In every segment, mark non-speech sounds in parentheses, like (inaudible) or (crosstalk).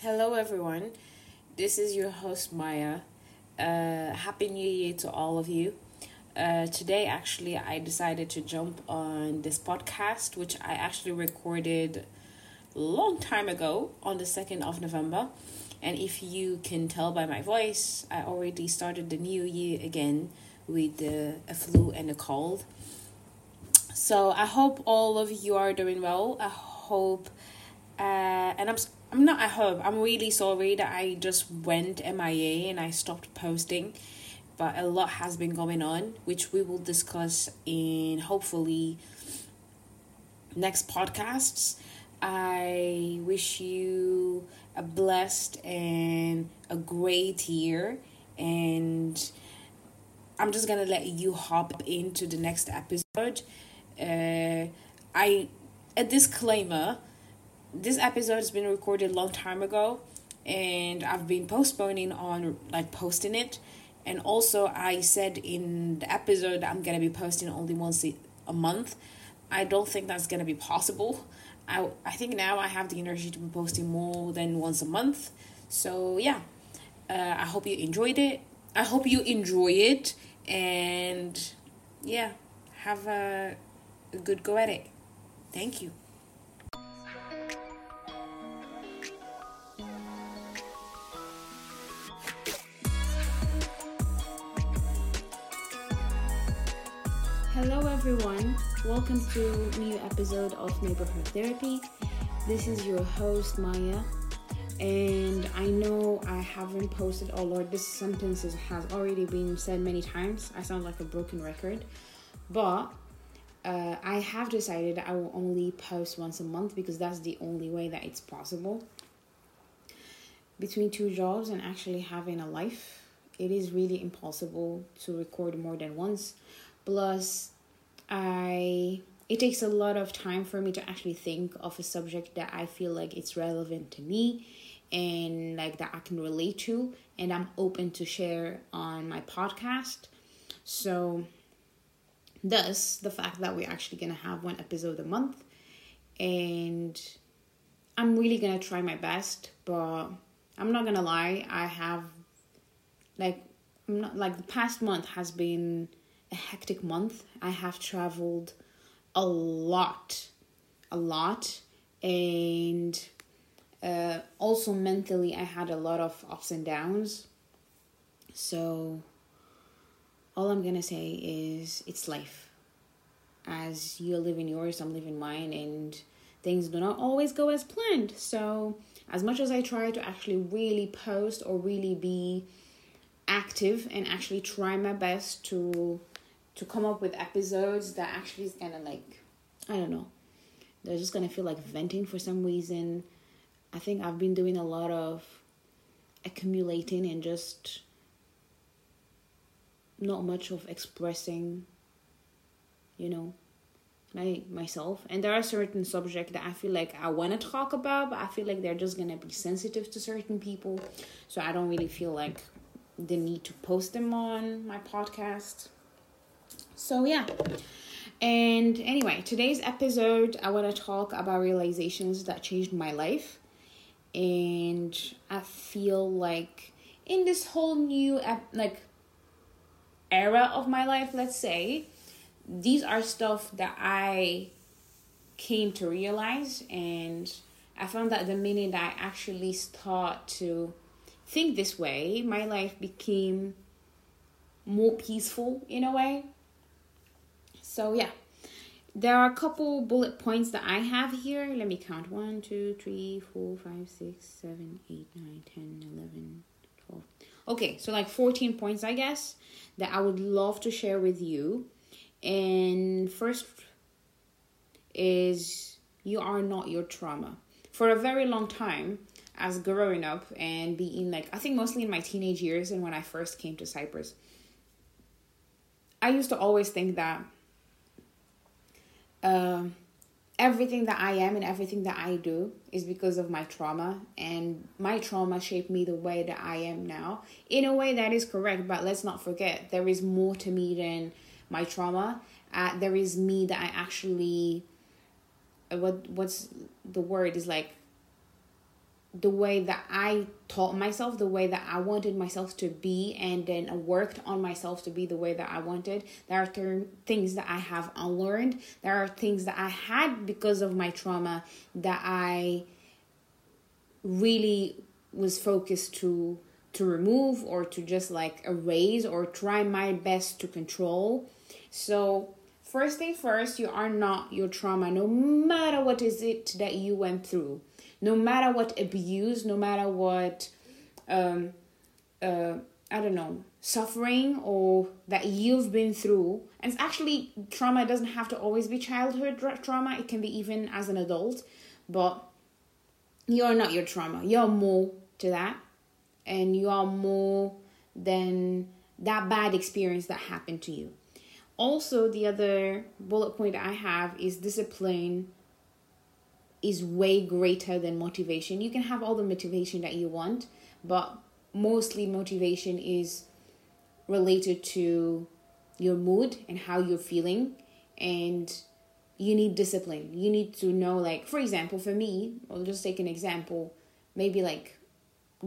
Hello, everyone. This is your host, Maya. Uh, Happy New Year to all of you. Uh, today, actually, I decided to jump on this podcast, which I actually recorded long time ago on the 2nd of November. And if you can tell by my voice, I already started the new year again with a flu and a cold. So I hope all of you are doing well. I hope, uh, and I'm I'm not. I hope I'm really sorry that I just went MIA and I stopped posting, but a lot has been going on, which we will discuss in hopefully next podcasts. I wish you a blessed and a great year and I'm just gonna let you hop into the next episode. Uh, I a disclaimer: this episode has been recorded a long time ago, and I've been postponing on like posting it. And also, I said in the episode I'm gonna be posting only once a month. I don't think that's gonna be possible. I I think now I have the energy to be posting more than once a month. So yeah, uh, I hope you enjoyed it. I hope you enjoy it and yeah, have a, a good go at it. Thank you. Everyone. Welcome to a new episode of Neighborhood Therapy. This is your host Maya and I know I haven't posted. Oh Lord, this sentence has already been said many times. I sound like a broken record, but uh, I have decided I will only post once a month because that's the only way that it's possible. Between two jobs and actually having a life, it is really impossible to record more than once. Plus, I it takes a lot of time for me to actually think of a subject that I feel like it's relevant to me and like that I can relate to and I'm open to share on my podcast. So thus the fact that we're actually going to have one episode a month and I'm really going to try my best, but I'm not going to lie, I have like I'm not like the past month has been a hectic month. I have traveled a lot, a lot and uh, also mentally i had a lot of ups and downs. So all i'm gonna say is it's life. As you're living yours i'm living mine and things do not always go as planned. So as much as i try to actually really post or really be active and actually try my best to to come up with episodes that actually is gonna like i don't know they're just gonna feel like venting for some reason I think I've been doing a lot of accumulating and just not much of expressing, you know, my myself. And there are certain subjects that I feel like I want to talk about, but I feel like they're just gonna be sensitive to certain people, so I don't really feel like the need to post them on my podcast. So yeah. And anyway, today's episode, I want to talk about realizations that changed my life and I feel like in this whole new like era of my life, let's say, these are stuff that I came to realize and I found that the minute I actually start to think this way, my life became more peaceful in a way. So yeah, there are a couple bullet points that I have here. Let me count 1, 2, 3, 4, 5, 6, 7, 8, 9, 10, 11, 12. Okay, so like 14 points, I guess, that I would love to share with you. And first is you are not your trauma. For a very long time, as growing up and being like, I think mostly in my teenage years and when I first came to Cyprus, I used to always think that um, everything that I am and everything that I do is because of my trauma, and my trauma shaped me the way that I am now. In a way, that is correct, but let's not forget there is more to me than my trauma. Uh, there is me that I actually, uh, what what's the word is like the way that I taught myself, the way that I wanted myself to be, and then worked on myself to be the way that I wanted. There are th- things that I have unlearned. There are things that I had because of my trauma that I really was focused to to remove or to just like erase or try my best to control. So first thing first, you are not your trauma, no matter what is it that you went through no matter what abuse, no matter what, um, uh, I don't know, suffering or that you've been through. And it's actually trauma doesn't have to always be childhood trauma, it can be even as an adult, but you're not your trauma. You're more to that, and you are more than that bad experience that happened to you. Also, the other bullet point I have is discipline is way greater than motivation. You can have all the motivation that you want, but mostly motivation is related to your mood and how you're feeling and you need discipline. You need to know like for example, for me, I'll just take an example, maybe like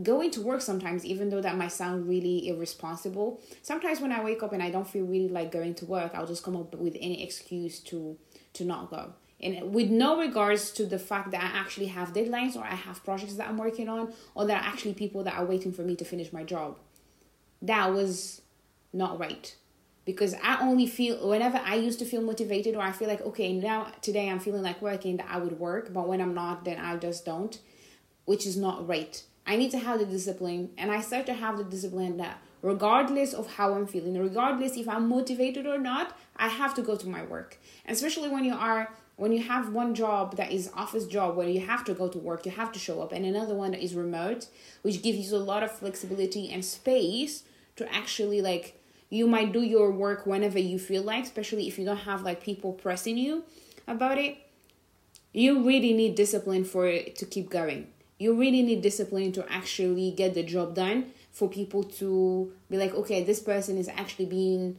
going to work sometimes even though that might sound really irresponsible. Sometimes when I wake up and I don't feel really like going to work, I'll just come up with any excuse to to not go and with no regards to the fact that I actually have deadlines or I have projects that I'm working on or there are actually people that are waiting for me to finish my job. That was not right. Because I only feel whenever I used to feel motivated or I feel like okay now today I'm feeling like working that I would work, but when I'm not then I just don't, which is not right. I need to have the discipline and I start to have the discipline that regardless of how I'm feeling, regardless if I'm motivated or not, I have to go to my work. Especially when you are when you have one job that is office job where you have to go to work you have to show up and another one that is remote which gives you a lot of flexibility and space to actually like you might do your work whenever you feel like especially if you don't have like people pressing you about it. You really need discipline for it to keep going. You really need discipline to actually get the job done for people to be like okay this person is actually being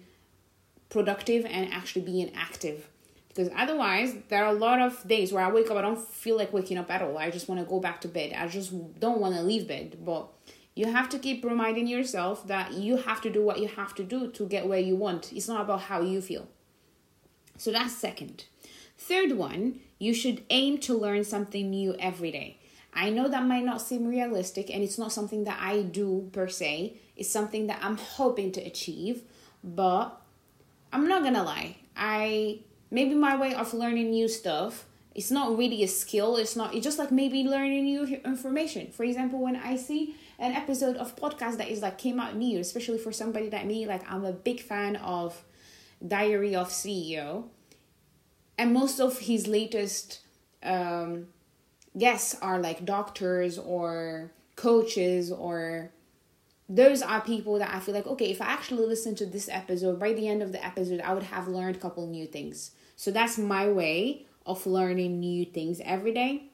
productive and actually being active because otherwise there are a lot of days where i wake up i don't feel like waking up at all. I just want to go back to bed. I just don't want to leave bed. But you have to keep reminding yourself that you have to do what you have to do to get where you want. It's not about how you feel. So that's second. Third one you should aim to learn something new every day. I know that might not seem realistic and it's not something that i do per se. It's something that i'm hoping to achieve but i'm not gonna lie. I maybe my way of learning new stuff it's not really a skill it's not it's just like maybe learning new information for example when i see an episode of podcast that is like came out new especially for somebody like me like i'm a big fan of diary of ceo and most of his latest um, guests are like doctors or coaches or those are people that I feel like, okay, if I actually listen to this episode, by the end of the episode, I would have learned a couple new things. So that's my way of learning new things every day.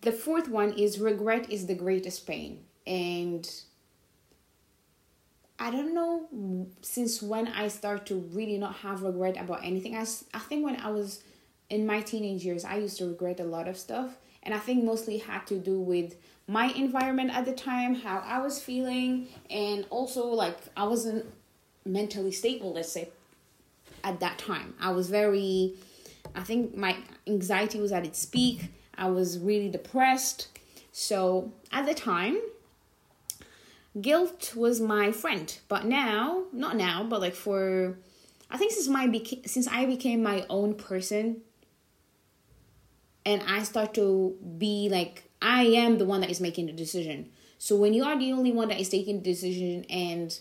The fourth one is regret is the greatest pain. And I don't know since when I start to really not have regret about anything. I, I think when I was in my teenage years, I used to regret a lot of stuff. And I think mostly had to do with my environment at the time, how I was feeling, and also like I wasn't mentally stable, let's say, at that time. I was very, I think my anxiety was at its peak. I was really depressed. So at the time, guilt was my friend. But now, not now, but like for, I think since my since I became my own person, and I start to be like I am the one that is making the decision. So when you are the only one that is taking the decision, and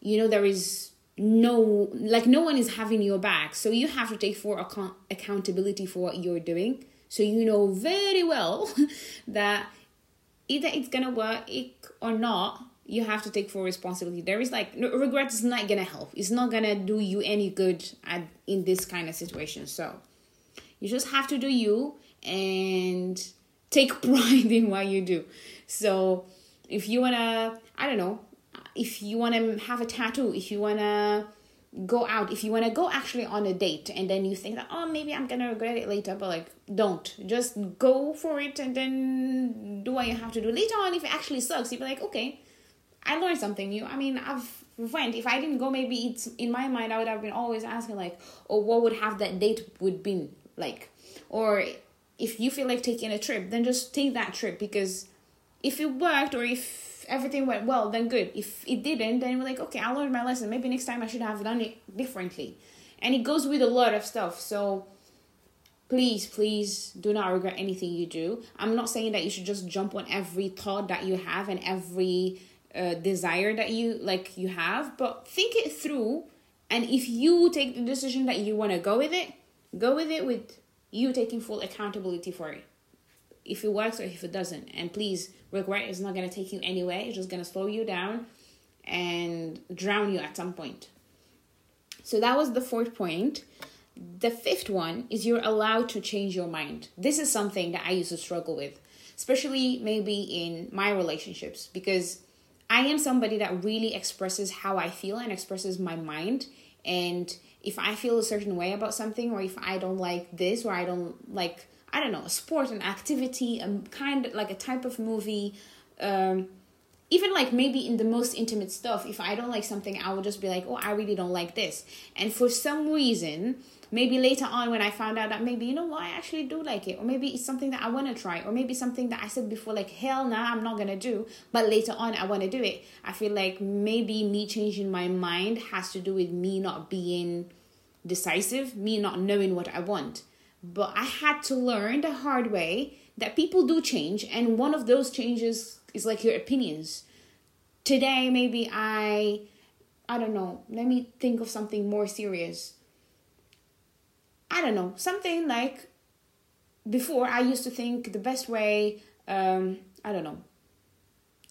you know there is no like no one is having your back. So you have to take for account- accountability for what you're doing. So you know very well (laughs) that either it's gonna work or not you have to take full responsibility. There is like regret is not gonna help. It's not gonna do you any good at in this kind of situation. So you just have to do you and take (laughs) pride in what you do. So if you wanna i don't know if you want to have a tattoo, if you want to go out if you want to go actually on a date and then you think that oh maybe i'm gonna regret it later but like don't. Just go for it and then do what you have to do. Later on if it actually sucks you'll be like okay i learned something new. I mean i've went. If i didn't go maybe it's in my mind i would have been always asking like oh what would have that date would been like? Or if you feel like taking a trip then just take that trip because if it worked or if everything went well, then good. If it didn't, then we're like, okay, I learned my lesson. Maybe next time I should have done it differently. And it goes with a lot of stuff. So please, please do not regret anything you do. I'm not saying that you should just jump on every thought that you have and every uh, desire that you like you have, but think it through. And if you take the decision that you want to go with it, go with it with you taking full accountability for it. If it works or if it doesn't. And please regret is not going to take you anywhere. It's just going to slow you down and drown you at some point. So that was the fourth point. The fifth one is you're allowed to change your mind. This is something that I used to struggle with, especially maybe in my relationships, because I am somebody that really expresses how I feel and expresses my mind. And if I feel a certain way about something, or if I don't like this, or I don't like I don't know, a sport, an activity, a kind of like a type of movie, um, even like maybe in the most intimate stuff, if I don't like something, I will just be like, oh, I really don't like this. And for some reason, maybe later on when I found out that maybe, you know what, I actually do like it. Or maybe it's something that I want to try. Or maybe something that I said before, like, hell nah, I'm not going to do. But later on, I want to do it. I feel like maybe me changing my mind has to do with me not being decisive, me not knowing what I want. But I had to learn the hard way that people do change, and one of those changes is like your opinions. Today, maybe I, I don't know, let me think of something more serious. I don't know, something like before I used to think the best way, um, I don't know,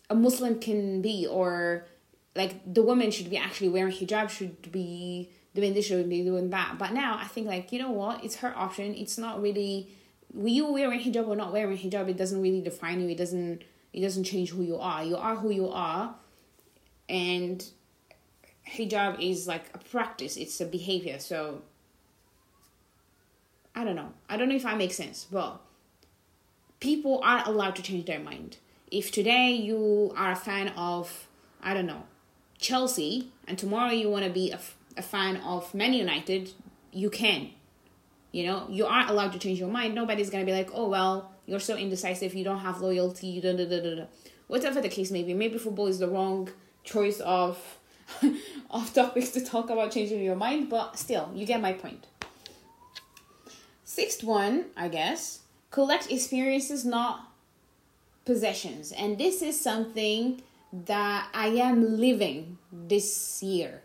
a Muslim can be, or like the woman should be actually wearing hijab, should be doing this, should be doing that. But now I think like, you know what, it's her option. It's not really you wearing hijab or not wearing hijab, it doesn't really define you. It doesn't it doesn't change who you are. You are who you are and hijab is like a practice, it's a behavior. So I don't know. I don't know if I make sense, but people are allowed to change their mind. If today you are a fan of, I don't know, Chelsea, and tomorrow you want to be a a fan of Man United, you can. You know, you aren't allowed to change your mind. Nobody's gonna be like, oh well, you're so indecisive, you don't have loyalty, da da da da da. Whatever the case may be, maybe football is the wrong choice of (laughs) of topics to talk about changing your mind, but still, you get my point. Sixth one, I guess, collect experiences, not possessions. And this is something that I am living this year.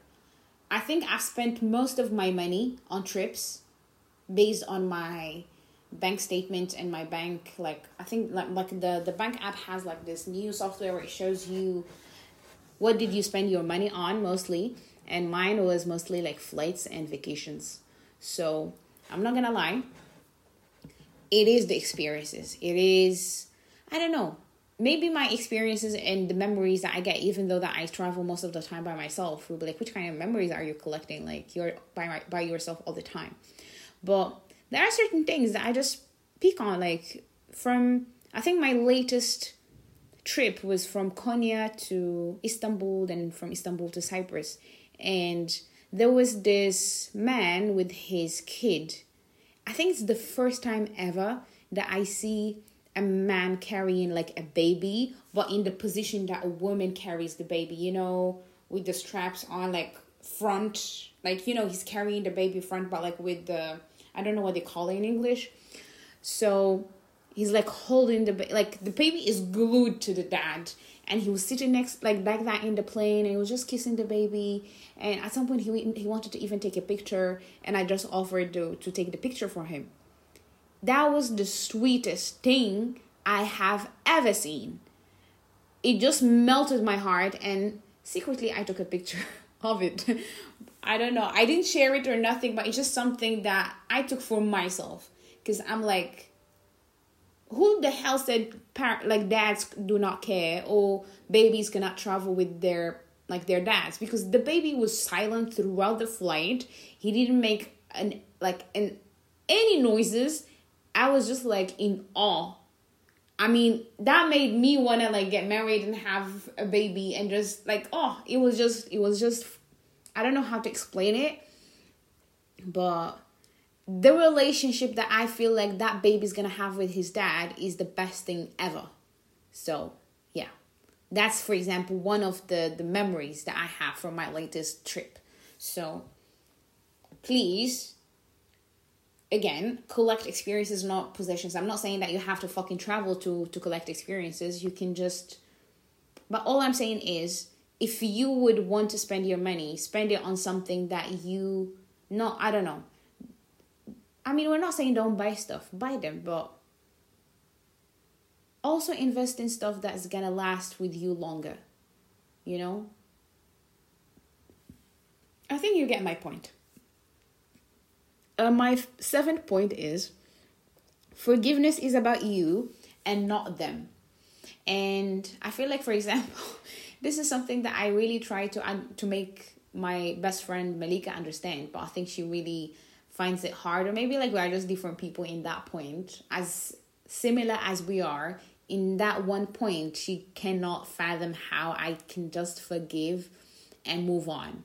I think I've spent most of my money on trips based on my bank statement and my bank like I think like like the the bank app has like this new software where it shows you what did you spend your money on mostly and mine was mostly like flights and vacations. So, I'm not going to lie. It is the experiences. It is I don't know maybe my experiences and the memories that I get, even though that I travel most of the time by myself, will be like, which kind of memories are you collecting? Like you're by my, by yourself all the time. But there are certain things that I just pick on, like from I think my latest trip was from Konya to Istanbul, then from Istanbul to Cyprus, and there was this man with his kid. I think it's the first time ever that I see a man carrying like a baby, but in the position that a woman carries the baby, you know, with the straps on like front, like you know, he's carrying the baby front, but like with the I don't know what they call it in English. So he's like holding the ba- like the baby is glued to the dad and he was sitting next like back that in the plane and he was just kissing the baby and at some point he he wanted to even take a picture and I just offered to to take the picture for him that was the sweetest thing I have ever seen. It just melted my heart, and secretly, I took a picture (laughs) of it. I don't know. I didn't share it or nothing, but it's just something that I took for myself. Because I'm like, who the hell said par- like dads do not care or babies cannot travel with their like their dads because the baby was silent throughout the flight he didn't make an like an any noises i was just like in awe. I mean that made me want to like get married and have a baby and just like oh it was just it was just i don't know how to explain it but the relationship that i feel like that baby's gonna have with his dad is the best thing ever. So yeah. That's for example one of the the memories that i have from my latest trip. So please again collect experiences not possessions. I'm not saying that you have to fucking travel to to collect experiences. You can just but all i'm saying is if you would want to spend your money spend it on something that you not i don't know. I mean we're not saying don't buy stuff buy them but also invest in stuff that's gonna last with you longer you know? I think you get my point uh, my seventh point is forgiveness is about you and not them. And i feel like for example (laughs) this is something that i really try to un- to make my best friend malika understand but i think she really finds it hard or maybe like we are just different people in that point. As similar as we are in that one point she cannot fathom how i can just forgive and move on.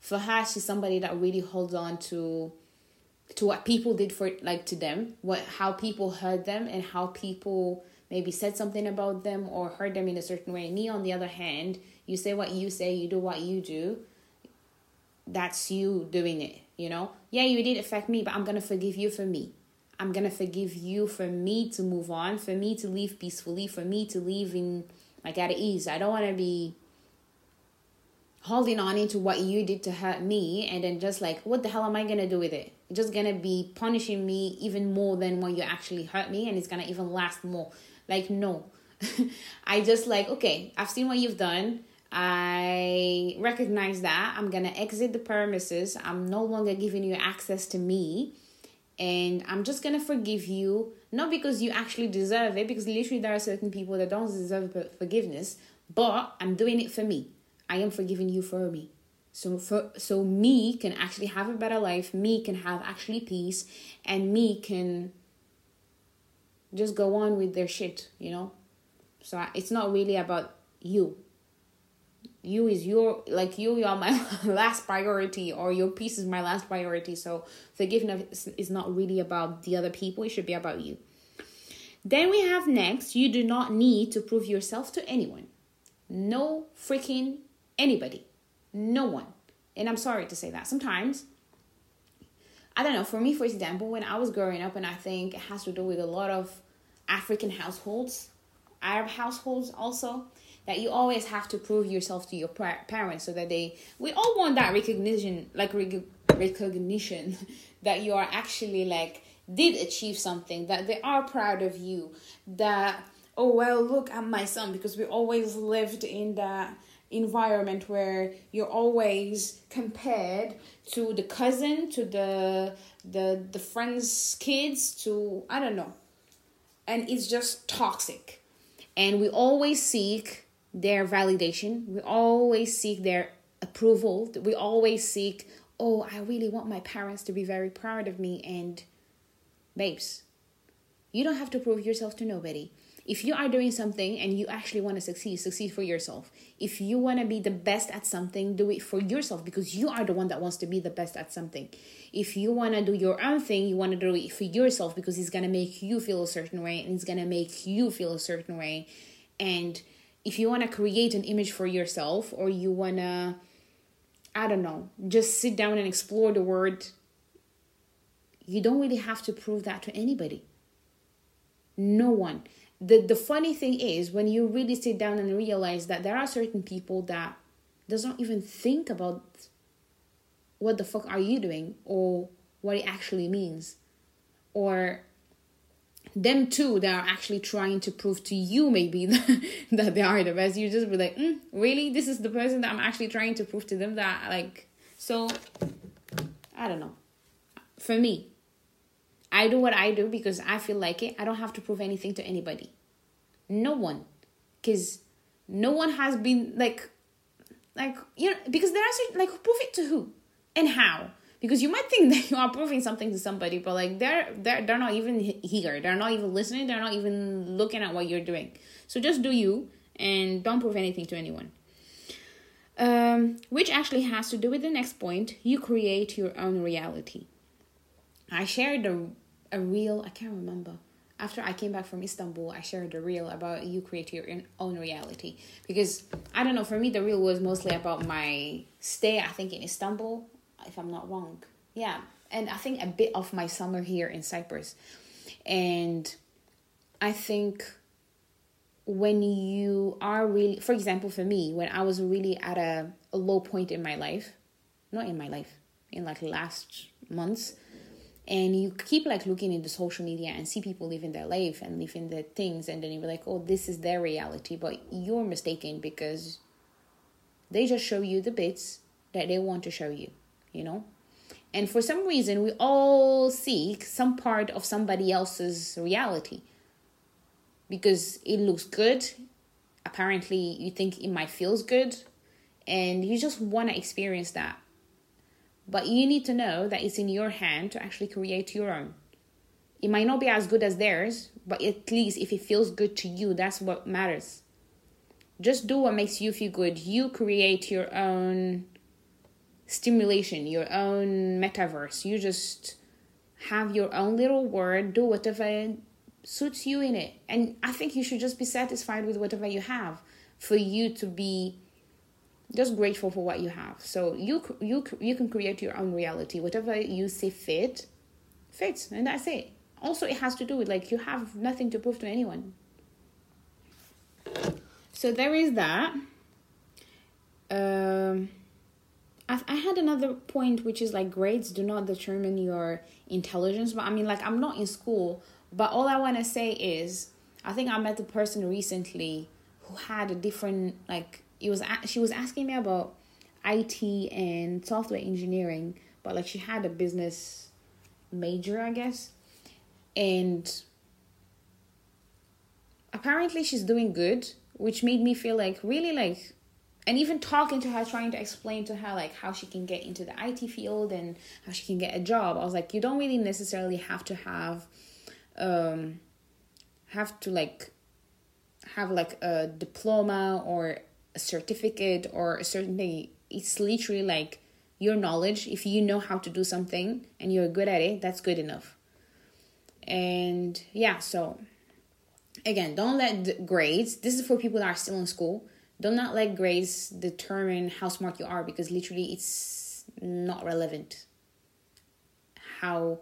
For her she's somebody that really holds on to to what people did for like to them what how people heard them and how people maybe said something about them or heard them in a certain way. Me on the other hand you say what you say you do what you do that's you doing it you know? Yeah you did affect me but i'm gonna forgive you for me. I'm gonna forgive you for me to move on for me to leave peacefully for me to leave in like at ease. I don't want to be holding on into what you did to hurt me and then just like what the hell am i gonna do with it just gonna be punishing me even more than when you actually hurt me and it's gonna even last more. Like no. (laughs) I just like okay i've seen what you've done. I recognize that. I'm gonna exit the premises. I'm no longer giving you access to me. And i'm just gonna forgive you not because you actually deserve it because literally there are certain people that don't deserve forgiveness but i'm doing it for me. I am forgiving you for me so for so me can actually have a better life me can have actually peace and me can just go on with their shit you know? So it's not really about you. You is your like you you are my (laughs) last priority or your peace is my last priority. So forgiveness is not really about the other people it should be about you. Then we have next you do not need to prove yourself to anyone. No freaking anybody no one. And I'm sorry to say that. Sometimes, I don't know, for me, for example, when I was growing up, and I think it has to do with a lot of African households, Arab households also, that you always have to prove yourself to your parents so that they, we all want that recognition, like rec- recognition (laughs) that you are actually like, did achieve something, that they are proud of you, that, oh, well, look, I'm my son, because we always lived in that environment where you're always compared to the cousin to the the the friends kids to i don't know. And it's just toxic. And we always seek their validation. We always seek their approval. We always seek oh i really want my parents to be very proud of me and babes. You don't have to prove yourself to nobody if you are doing something and you actually want to succeed, succeed for yourself. If you want to be the best at something, do it for yourself because you are the one that wants to be the best at something. If you want to do your own thing, you want to do it for yourself because it's going to make you feel a certain way and it's going to make you feel a certain way. And if you want to create an image for yourself or you want to, I don't know, just sit down and explore the world, you don't really have to prove that to anybody. No one the the funny thing is when you really sit down and realize that there are certain people that does not even think about what the fuck are you doing or what it actually means. Or them too that are actually trying to prove to you maybe (laughs) that they are the best. You just be like mm, really? This is the person that i'm actually trying to prove to them that like so i don't know. For me I do what I do because I feel like it. I don't have to prove anything to anybody. No one. Because no one has been like like you know because there are like prove it to who? And how? Because you might think (laughs) that you are proving something to somebody but like they're they're, they're not even here. They're not even listening. They're not even looking at what you're doing. So just do you and don't prove anything to anyone. Um, which actually has to do with the next point. You create your own reality. I shared a, a real i can't remember after I came back from Istanbul, I shared a reel about you create your own reality because I don't know. For me, the reel was mostly about my stay. I think in Istanbul, if I'm not wrong. Yeah, and I think a bit of my summer here in Cyprus, and I think when you are really, for example, for me, when I was really at a, a low point in my life, not in my life, in like last months and you keep like looking into social media and see people living their life and living their things and then you're like oh this is their reality. But you're mistaken because they just show you the bits that they want to show you you know? And for some reason we all seek some part of somebody else's reality. Because it looks good. Apparently you think it might feels good. And you just want to experience that but you need to know that it's in your hand to actually create your own. It might not be as good as theirs, but at least if it feels good to you, that's what matters. Just do what makes you feel good. You create your own stimulation, your own metaverse. You just have your own little word, do whatever suits you in it. And I think you should just be satisfied with whatever you have for you to be just grateful for what you have. So you you you can create your own reality. Whatever you see fit fits and that's it. Also it has to do with like you have nothing to prove to anyone. So there is that. Um I, I had another point which is like grades do not determine your intelligence but i mean like i'm not in school but all i want to say is i think i met a person recently who had a different like it was she was asking me about IT and software engineering, but like she had a business major, I guess. And apparently she's doing good, which made me feel like really like and even talking to her trying to explain to her like how she can get into the IT field and how she can get a job. I was like you don't really necessarily have to have um have to like have like a diploma or certificate or a certain thing. It's literally like your knowledge. If you know how to do something and you're good at it, that's good enough. And yeah, so again, don't let grades, this is for people that are still in school, do not let grades determine how smart you are because literally it's not relevant. How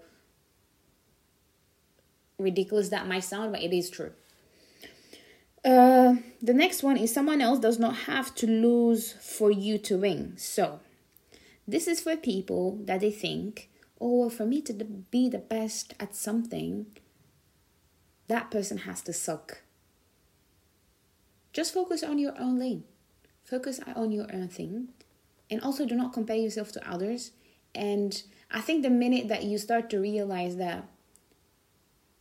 ridiculous that might sound, but it is true. Uh, the next one is someone else does not have to lose for you to win. So, this is for people that they think, oh, for me to be the best at something, that person has to suck. Just focus on your own lane, focus on your own thing, and also do not compare yourself to others. And I think the minute that you start to realize that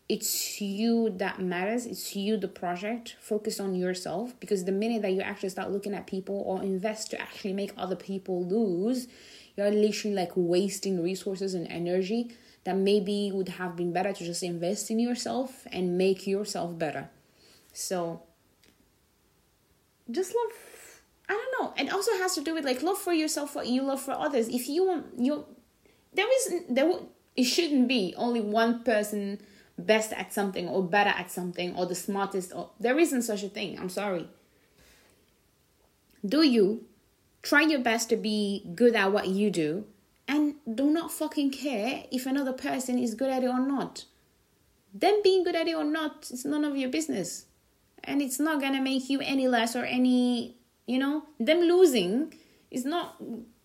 it's you that matters it's you the project focus on yourself because the minute that you actually start looking at people or invest to actually make other people lose you're literally like wasting resources and energy that maybe would have been better to just invest in yourself and make yourself better. So just love i don't know it also has to do with like love for yourself what you love for others. If you want you there is there it shouldn't be only one person best at something or better at something or the smartest or there isn't such a thing. I'm sorry. Do you try your best to be good at what you do and do not fucking care if another person is good at it or not. Them being good at it or not, it's none of your business. And it's not gonna make you any less or any, you know, them losing is not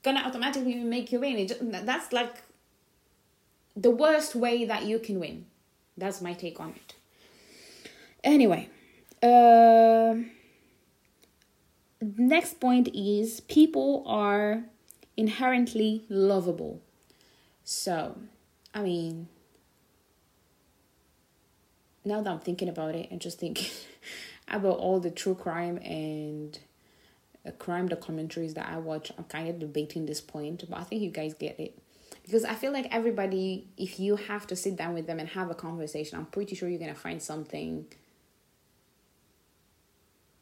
gonna automatically make you win. Just, that's like the worst way that you can win. That's my take on it. Anyway, uh, next point is people are inherently lovable. So, I mean, now that I'm thinking about it and just thinking (laughs) about all the true crime and uh, crime documentaries that I watch, I'm kind of debating this point, but I think you guys get it. Because I feel like everybody, if you have to sit down with them and have a conversation, I'm pretty sure you're gonna find something.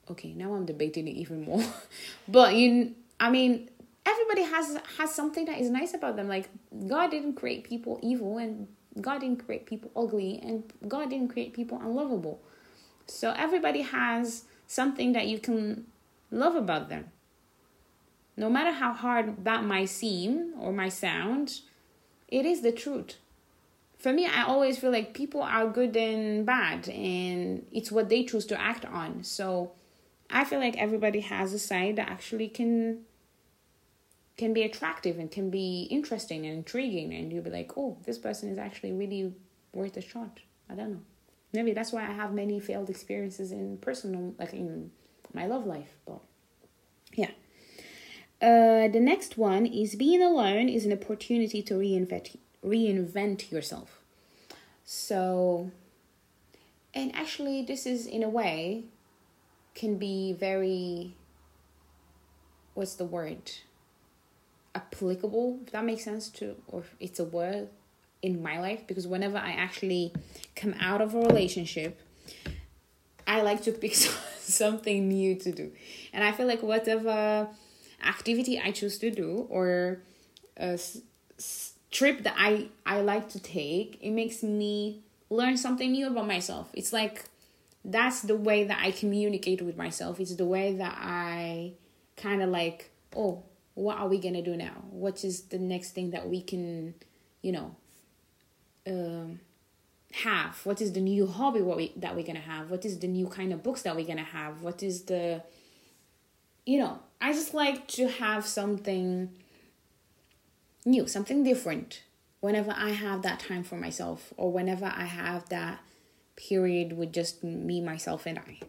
Okay, now I'm debating it even more. (laughs) but you, I mean, everybody has has something that is nice about them. Like God didn't create people evil, and God didn't create people ugly, and God didn't create people unlovable. So everybody has something that you can love about them. No matter how hard that might seem or might sound, it is the truth. For me, I always feel like people are good and bad, and it's what they choose to act on. So I feel like everybody has a side that actually can can be attractive and can be interesting and intriguing and you'll be like oh this person is actually really worth a shot i don't know maybe that's why i have many failed experiences in personal like in my love life but uh, the next one is being alone is an opportunity to reinvent reinvent yourself. So, and actually, this is in a way can be very what's the word applicable if that makes sense to or it's a word in my life because whenever I actually come out of a relationship, I like to pick (laughs) something new to do. And I feel like whatever activity I choose to do or a trip that I, I like to take, it makes me learn something new about myself. It's like that's the way that I communicate with myself. It's the way that I kind of like, oh, what are we gonna do now? What is the next thing that we can, you know, um, have? What is the new hobby what we that we're gonna have? What is the new kind of books that we're gonna have? What is the, you know, I just like to have something new, something different whenever I have that time for myself or whenever I have that period with just me, myself, and I.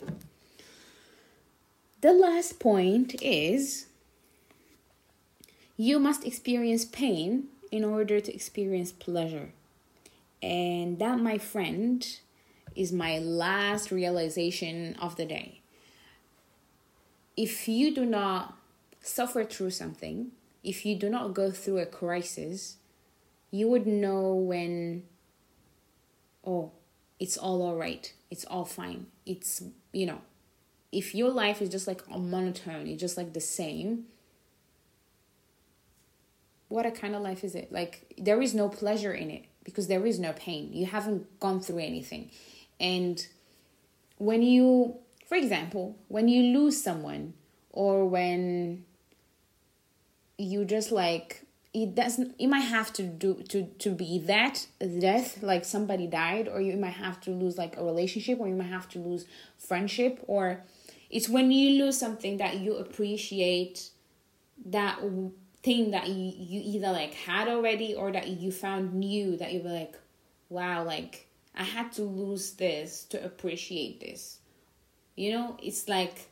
The last point is you must experience pain in order to experience pleasure. And that, my friend, is my last realization of the day if you do not suffer through something, if you do not go through a crisis, you would know when, oh, it's all all right, it's all fine. It's, you know, if your life is just like a monotone, it's just like the same, what a kind of life is it? Like, there is no pleasure in it because there is no pain. You haven't gone through anything. And when you for example, when you lose someone or when you just like it doesn't it might have to do to to be that death like somebody died or you might have to lose like a relationship or you might have to lose friendship or it's when you lose something that you appreciate that thing that you, you either like had already or that you found new that you were like wow like i had to lose this to appreciate this you know, it's like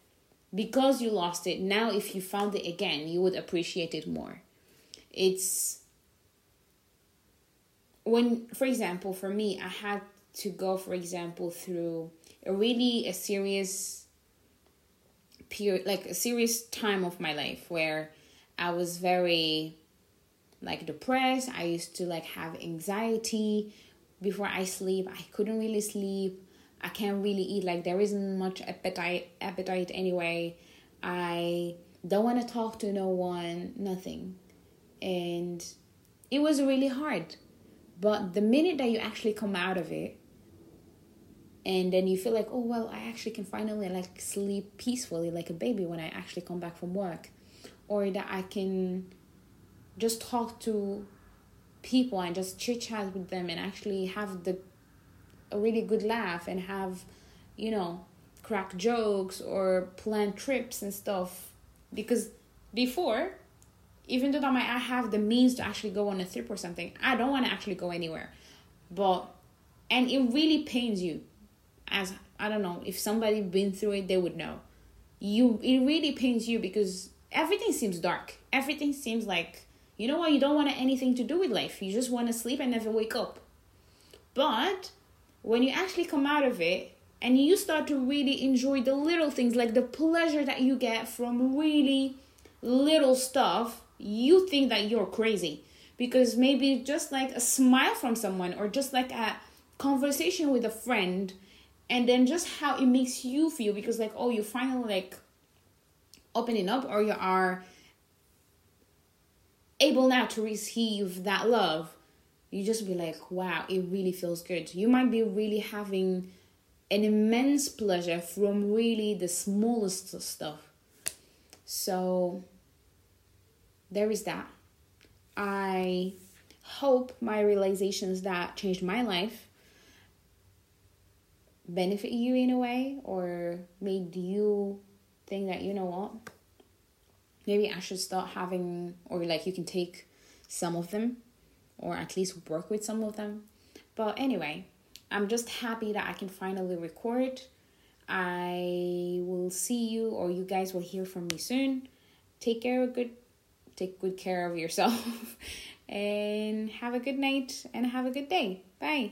because you lost it, now if you found it again, you would appreciate it more. It's when, for example, for me, I had to go, for example, through a really a serious period, like a serious time of my life where I was very like depressed. I used to like have anxiety before I sleep. I couldn't really sleep. I can't really eat. Like there isn't much appetite appetite anyway. I don't want to talk to no one, nothing. And it was really hard. But the minute that you actually come out of it and then you feel like, oh well, I actually can finally like sleep peacefully like a baby when I actually come back from work. Or that I can just talk to people and just chit chat with them and actually have the a really good laugh and have, you know, crack jokes or plan trips and stuff. Because before, even though I might have the means to actually go on a trip or something, I don't want to actually go anywhere. But and it really pains you. As I don't know, if somebody been through it, they would know. You it really pains you because everything seems dark. Everything seems like you know what, you don't want anything to do with life. You just want to sleep and never wake up. But when you actually come out of it and you start to really enjoy the little things like the pleasure that you get from really little stuff you think that you're crazy. Because maybe just like a smile from someone or just like a conversation with a friend and then just how it makes you feel because like oh you finally like opening up or you are able now to receive that love you just be like wow it really feels good. You might be really having an immense pleasure from really the smallest stuff. So there is that. I hope my realizations that changed my life benefit you in a way or made you think that you know what? Maybe i should start having or like you can take some of them or at least work with some of them. But anyway i'm just happy that i can finally record. I will see you or you guys will hear from me soon. Take care of good take good care of yourself (laughs) and have a good night and have a good day. Bye